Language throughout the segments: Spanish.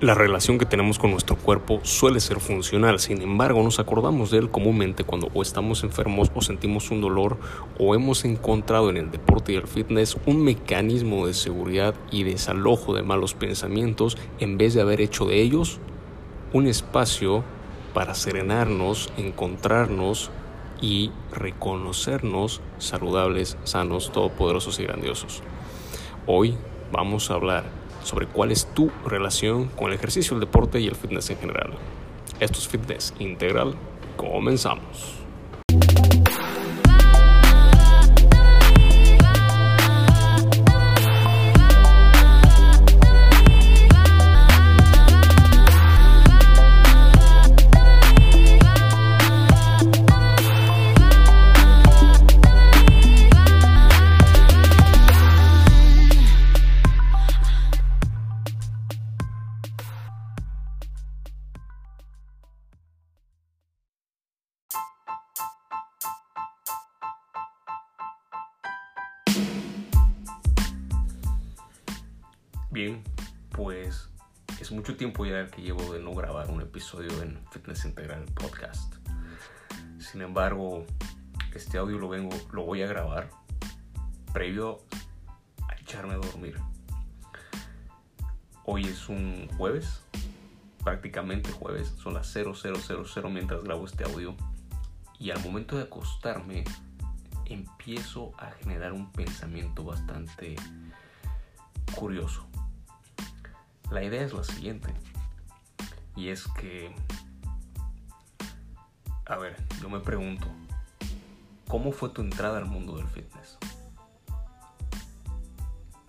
La relación que tenemos con nuestro cuerpo suele ser funcional, sin embargo nos acordamos de él comúnmente cuando o estamos enfermos o sentimos un dolor o hemos encontrado en el deporte y el fitness un mecanismo de seguridad y desalojo de malos pensamientos en vez de haber hecho de ellos un espacio para serenarnos, encontrarnos y reconocernos saludables, sanos, todopoderosos y grandiosos. Hoy vamos a hablar sobre cuál es tu relación con el ejercicio, el deporte y el fitness en general. Esto es Fitness Integral. Comenzamos. Bien, pues es mucho tiempo ya que llevo de no grabar un episodio en Fitness Integral Podcast. Sin embargo, este audio lo vengo, lo voy a grabar previo a echarme a dormir. Hoy es un jueves, prácticamente jueves, son las 0000 mientras grabo este audio. Y al momento de acostarme, empiezo a generar un pensamiento bastante curioso. La idea es la siguiente. Y es que, a ver, yo me pregunto, ¿cómo fue tu entrada al mundo del fitness?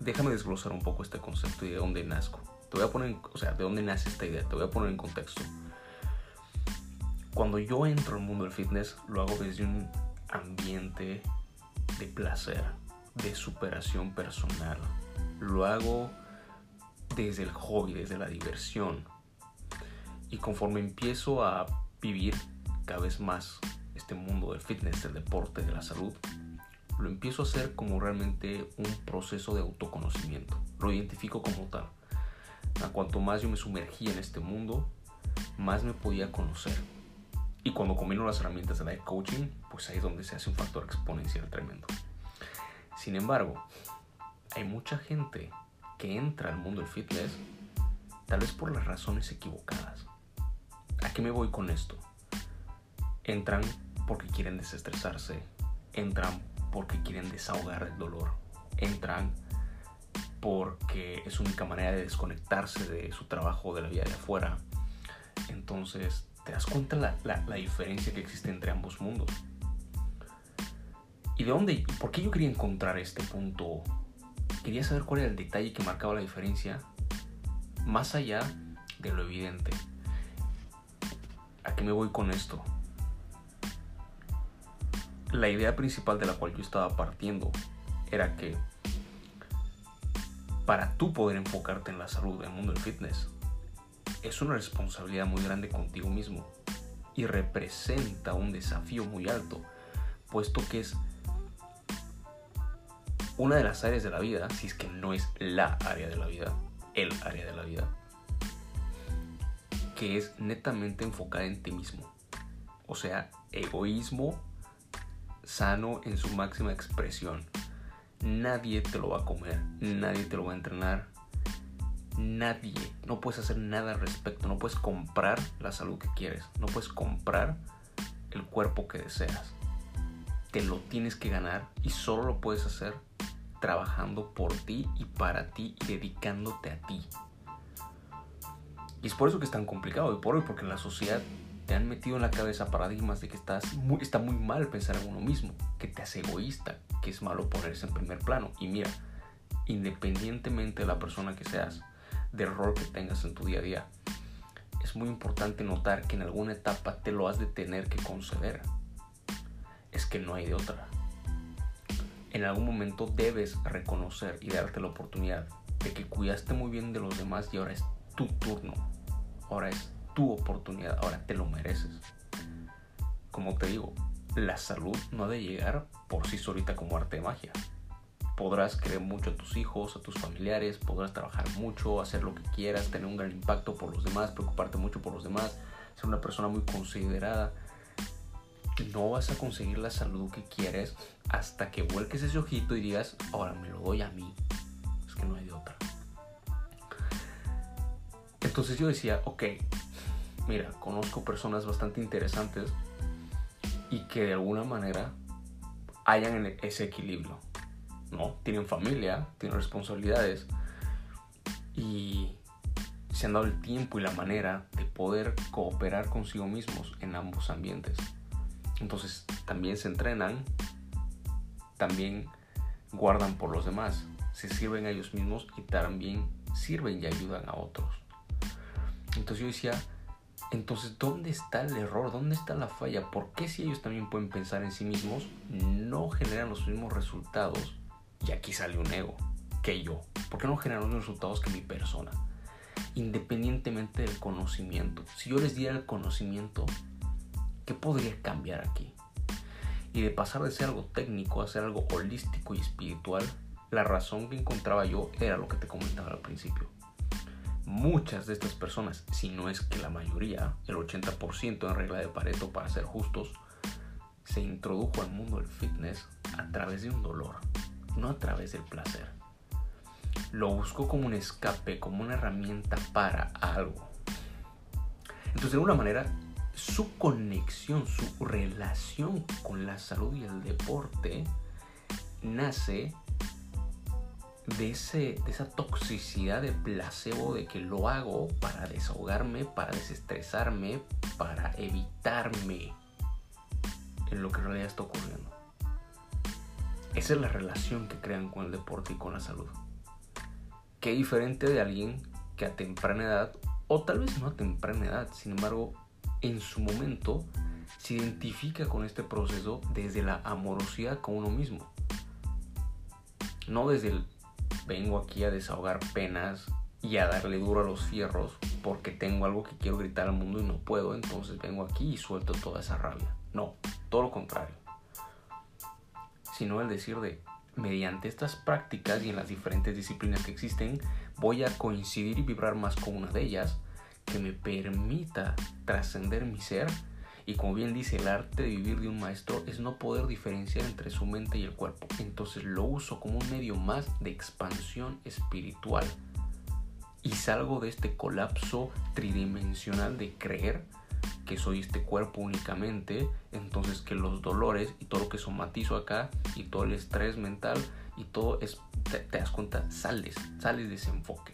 Déjame desglosar un poco este concepto y de dónde nazco. Te voy a poner, o sea, de dónde nace esta idea, te voy a poner en contexto. Cuando yo entro al mundo del fitness, lo hago desde un ambiente de placer, de superación personal. Lo hago desde el hobby, desde la diversión. Y conforme empiezo a vivir cada vez más este mundo del fitness, del deporte, de la salud, lo empiezo a hacer como realmente un proceso de autoconocimiento. Lo identifico como tal. A cuanto más yo me sumergía en este mundo, más me podía conocer. Y cuando combino las herramientas de life coaching, pues ahí es donde se hace un factor exponencial tremendo. Sin embargo, hay mucha gente que entra al mundo del fitness, tal vez por las razones equivocadas. ¿A qué me voy con esto? Entran porque quieren desestresarse, entran porque quieren desahogar el dolor, entran porque es única manera de desconectarse de su trabajo, de la vida de afuera. Entonces, ¿te das cuenta la, la, la diferencia que existe entre ambos mundos? ¿Y de dónde? ¿Por qué yo quería encontrar este punto quería saber cuál era el detalle que marcaba la diferencia más allá de lo evidente. ¿A qué me voy con esto? La idea principal de la cual yo estaba partiendo era que para tú poder enfocarte en la salud del mundo del fitness, es una responsabilidad muy grande contigo mismo y representa un desafío muy alto, puesto que es una de las áreas de la vida, si es que no es la área de la vida, el área de la vida, que es netamente enfocada en ti mismo. O sea, egoísmo sano en su máxima expresión. Nadie te lo va a comer, nadie te lo va a entrenar, nadie. No puedes hacer nada al respecto, no puedes comprar la salud que quieres, no puedes comprar el cuerpo que deseas. Te lo tienes que ganar y solo lo puedes hacer trabajando por ti y para ti y dedicándote a ti. Y es por eso que es tan complicado y por hoy, porque en la sociedad te han metido en la cabeza paradigmas de que estás muy, está muy mal pensar en uno mismo, que te hace egoísta, que es malo ponerse en primer plano. Y mira, independientemente de la persona que seas, del rol que tengas en tu día a día, es muy importante notar que en alguna etapa te lo has de tener que conceder. Es que no hay de otra en algún momento debes reconocer y darte la oportunidad de que cuidaste muy bien de los demás y ahora es tu turno, ahora es tu oportunidad, ahora te lo mereces. Como te digo, la salud no ha de llegar por sí solita como arte de magia. podrás querer mucho a tus hijos, a tus familiares, podrás trabajar mucho, hacer lo que quieras, tener un gran impacto por los demás, preocuparte mucho por los demás, ser una persona muy considerada. No vas a conseguir la salud que quieres hasta que vuelques ese ojito y digas, ahora me lo doy a mí. Es que no hay de otra. Entonces yo decía, ok, mira, conozco personas bastante interesantes y que de alguna manera hayan ese equilibrio. ¿no? Tienen familia, tienen responsabilidades y se han dado el tiempo y la manera de poder cooperar consigo mismos en ambos ambientes. Entonces también se entrenan, también guardan por los demás, se sirven a ellos mismos y también sirven y ayudan a otros. Entonces yo decía, entonces, ¿dónde está el error? ¿Dónde está la falla? ¿Por qué si ellos también pueden pensar en sí mismos, no generan los mismos resultados? Y aquí sale un ego, que yo. ¿Por qué no generan los mismos resultados que mi persona? Independientemente del conocimiento. Si yo les diera el conocimiento, ¿qué podría cambiar aquí? Y de pasar de ser algo técnico a ser algo holístico y espiritual, la razón que encontraba yo era lo que te comentaba al principio muchas de estas personas, si no es que la mayoría, el 80% en regla de Pareto para ser justos, se introdujo al mundo del fitness a través de un dolor, no a través del placer. Lo buscó como un escape, como una herramienta para algo. Entonces, de alguna manera, su conexión, su relación con la salud y el deporte nace de, ese, de esa toxicidad de placebo de que lo hago para desahogarme, para desestresarme, para evitarme en lo que en realidad está ocurriendo. Esa es la relación que crean con el deporte y con la salud. Qué diferente de alguien que a temprana edad, o tal vez no a temprana edad, sin embargo, en su momento se identifica con este proceso desde la amorosidad con uno mismo. No desde el vengo aquí a desahogar penas y a darle duro a los fierros porque tengo algo que quiero gritar al mundo y no puedo, entonces vengo aquí y suelto toda esa rabia. No, todo lo contrario. Sino el decir de, mediante estas prácticas y en las diferentes disciplinas que existen, voy a coincidir y vibrar más con una de ellas que me permita trascender mi ser y como bien dice, el arte de vivir de un maestro es no poder diferenciar entre su mente y el cuerpo. Entonces lo uso como un medio más de expansión espiritual. Y salgo de este colapso tridimensional de creer que soy este cuerpo únicamente. Entonces que los dolores y todo lo que somatizo acá y todo el estrés mental y todo es, te, te das cuenta, sales, sales de ese enfoque.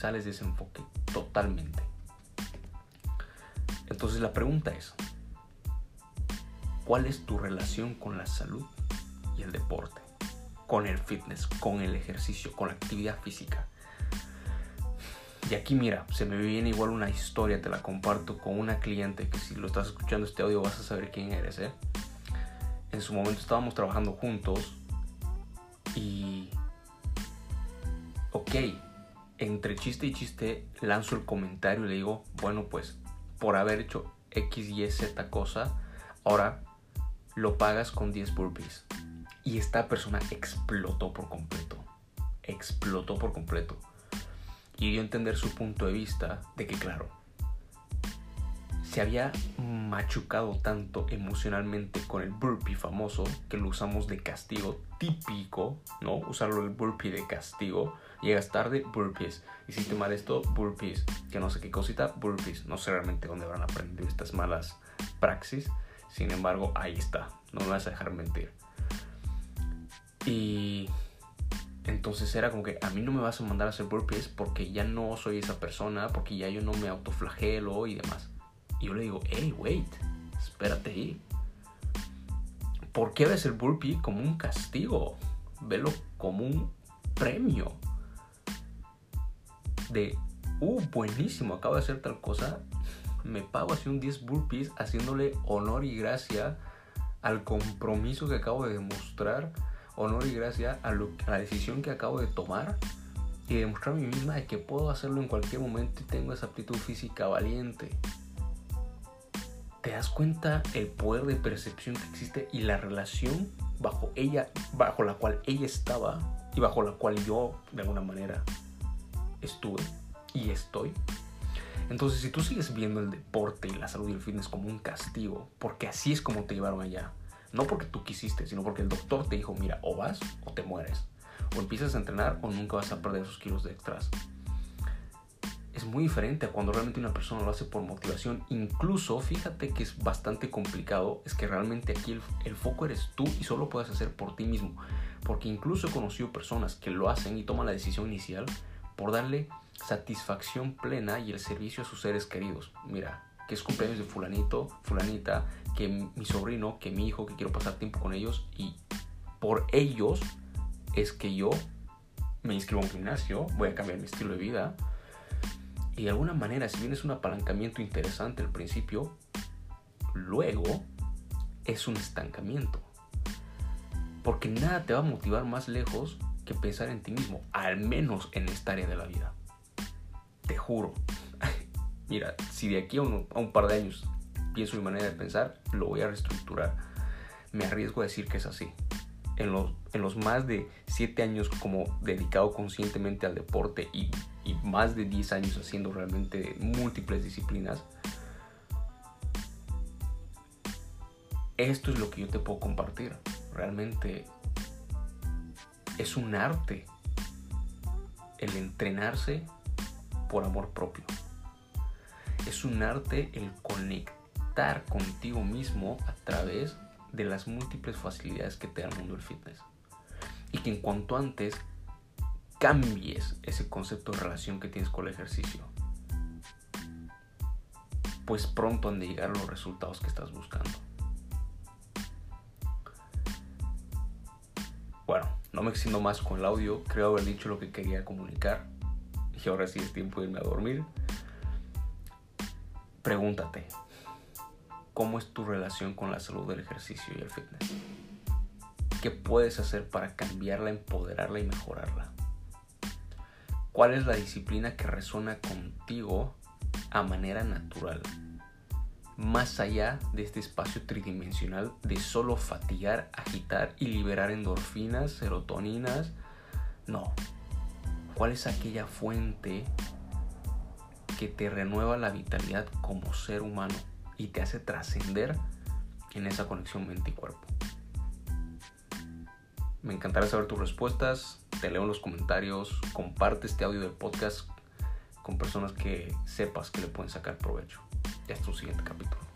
Sales de ese enfoque totalmente. Entonces la pregunta es, ¿cuál es tu relación con la salud y el deporte? Con el fitness, con el ejercicio, con la actividad física. Y aquí mira, se me viene igual una historia, te la comparto con una cliente que si lo estás escuchando este audio vas a saber quién eres. ¿eh? En su momento estábamos trabajando juntos y... Ok, entre chiste y chiste lanzo el comentario y le digo, bueno pues por haber hecho X, Y, Z cosa, ahora lo pagas con 10 burpees. Y esta persona explotó por completo. Explotó por completo. Y dio a entender su punto de vista de que, claro, se había machucado tanto emocionalmente con el burpee famoso que lo usamos de castigo típico, ¿no? Usarlo el burpee de castigo Llegas tarde, burpees. Hiciste mal esto, burpees. Que no sé qué cosita, burpees. No sé realmente dónde van a aprender estas malas praxis. Sin embargo, ahí está. No me vas a dejar mentir. Y entonces era como que a mí no me vas a mandar a hacer burpees porque ya no soy esa persona, porque ya yo no me autoflagelo y demás. Y yo le digo, hey, wait, espérate ahí. ¿Por qué ves el burpee como un castigo? Velo como un premio de, uh, buenísimo, acabo de hacer tal cosa, me pago así un 10 burpees haciéndole honor y gracia al compromiso que acabo de demostrar, honor y gracia a, la decisión que acabo de tomar y demostrar a mí misma de que puedo hacerlo en cualquier momento y tengo esa aptitud física valiente. ¿Te das cuenta el poder de percepción que existe y la relación bajo ella, bajo la cual ella estaba y bajo la cual yo de alguna manera estuve y estoy. Entonces, si tú sigues viendo el deporte y la salud y el fitness como un castigo, porque así es como te llevaron allá, no porque tú quisiste, sino porque el doctor te dijo, mira, o vas o te mueres, o empiezas a entrenar o nunca vas a perder esos kilos de extras. Es muy diferente a cuando realmente una persona lo hace por motivación. Incluso, fíjate que es bastante complicado, es que realmente aquí el, el foco eres tú y solo puedes hacer por ti mismo. Porque incluso he conocido personas que lo hacen y toman la decisión inicial por darle satisfacción plena y el servicio a sus seres queridos. Mira, que es cumpleaños de fulanito, fulanita, que mi sobrino, que mi hijo, que quiero pasar tiempo con ellos y por ellos es que yo me inscribo a un gimnasio, voy a cambiar mi estilo de vida y de alguna manera, si bien es un apalancamiento interesante al principio, luego es un estancamiento. Porque nada te va a motivar más lejos que pensar en ti mismo, al menos en esta área de la vida. Te juro. Mira, si de aquí a un, par de años pienso mi manera de pensar, lo voy a reestructurar. Me arriesgo a decir que es así. En los, en los más de 7 años como dedicado conscientemente al deporte y, y más de 10 años haciendo realmente múltiples disciplinas, esto es lo que yo te puedo compartir. Realmente es un arte el entrenarse por amor propio. Es un arte el conectar contigo mismo a través de las múltiples facilidades que te da el mundo del fitness. Y que en cuanto antes cambies ese concepto de relación que tienes con el ejercicio, pues pronto han de llegar los resultados que estás buscando. Bueno, no me extiendo más con el audio, creo haber dicho lo que quería comunicar y ahora sí es tiempo de irme a dormir. Pregúntate, ¿cómo es tu relación con la salud del ejercicio y el fitness? ¿Qué puedes hacer para cambiarla, empoderarla y mejorarla? ¿Cuál es la disciplina que resuena contigo a manera natural? Más allá de este espacio tridimensional de solo fatigar, agitar y liberar endorfinas, serotoninas. No. ¿Cuál es aquella fuente que te renueva la vitalidad como ser humano y te hace trascender en esa conexión mente y cuerpo? Me encantará saber tus respuestas. Te leo en los comentarios. Comparte este audio del podcast con personas que sepas que le pueden sacar provecho. Hasta un siguiente capítulo.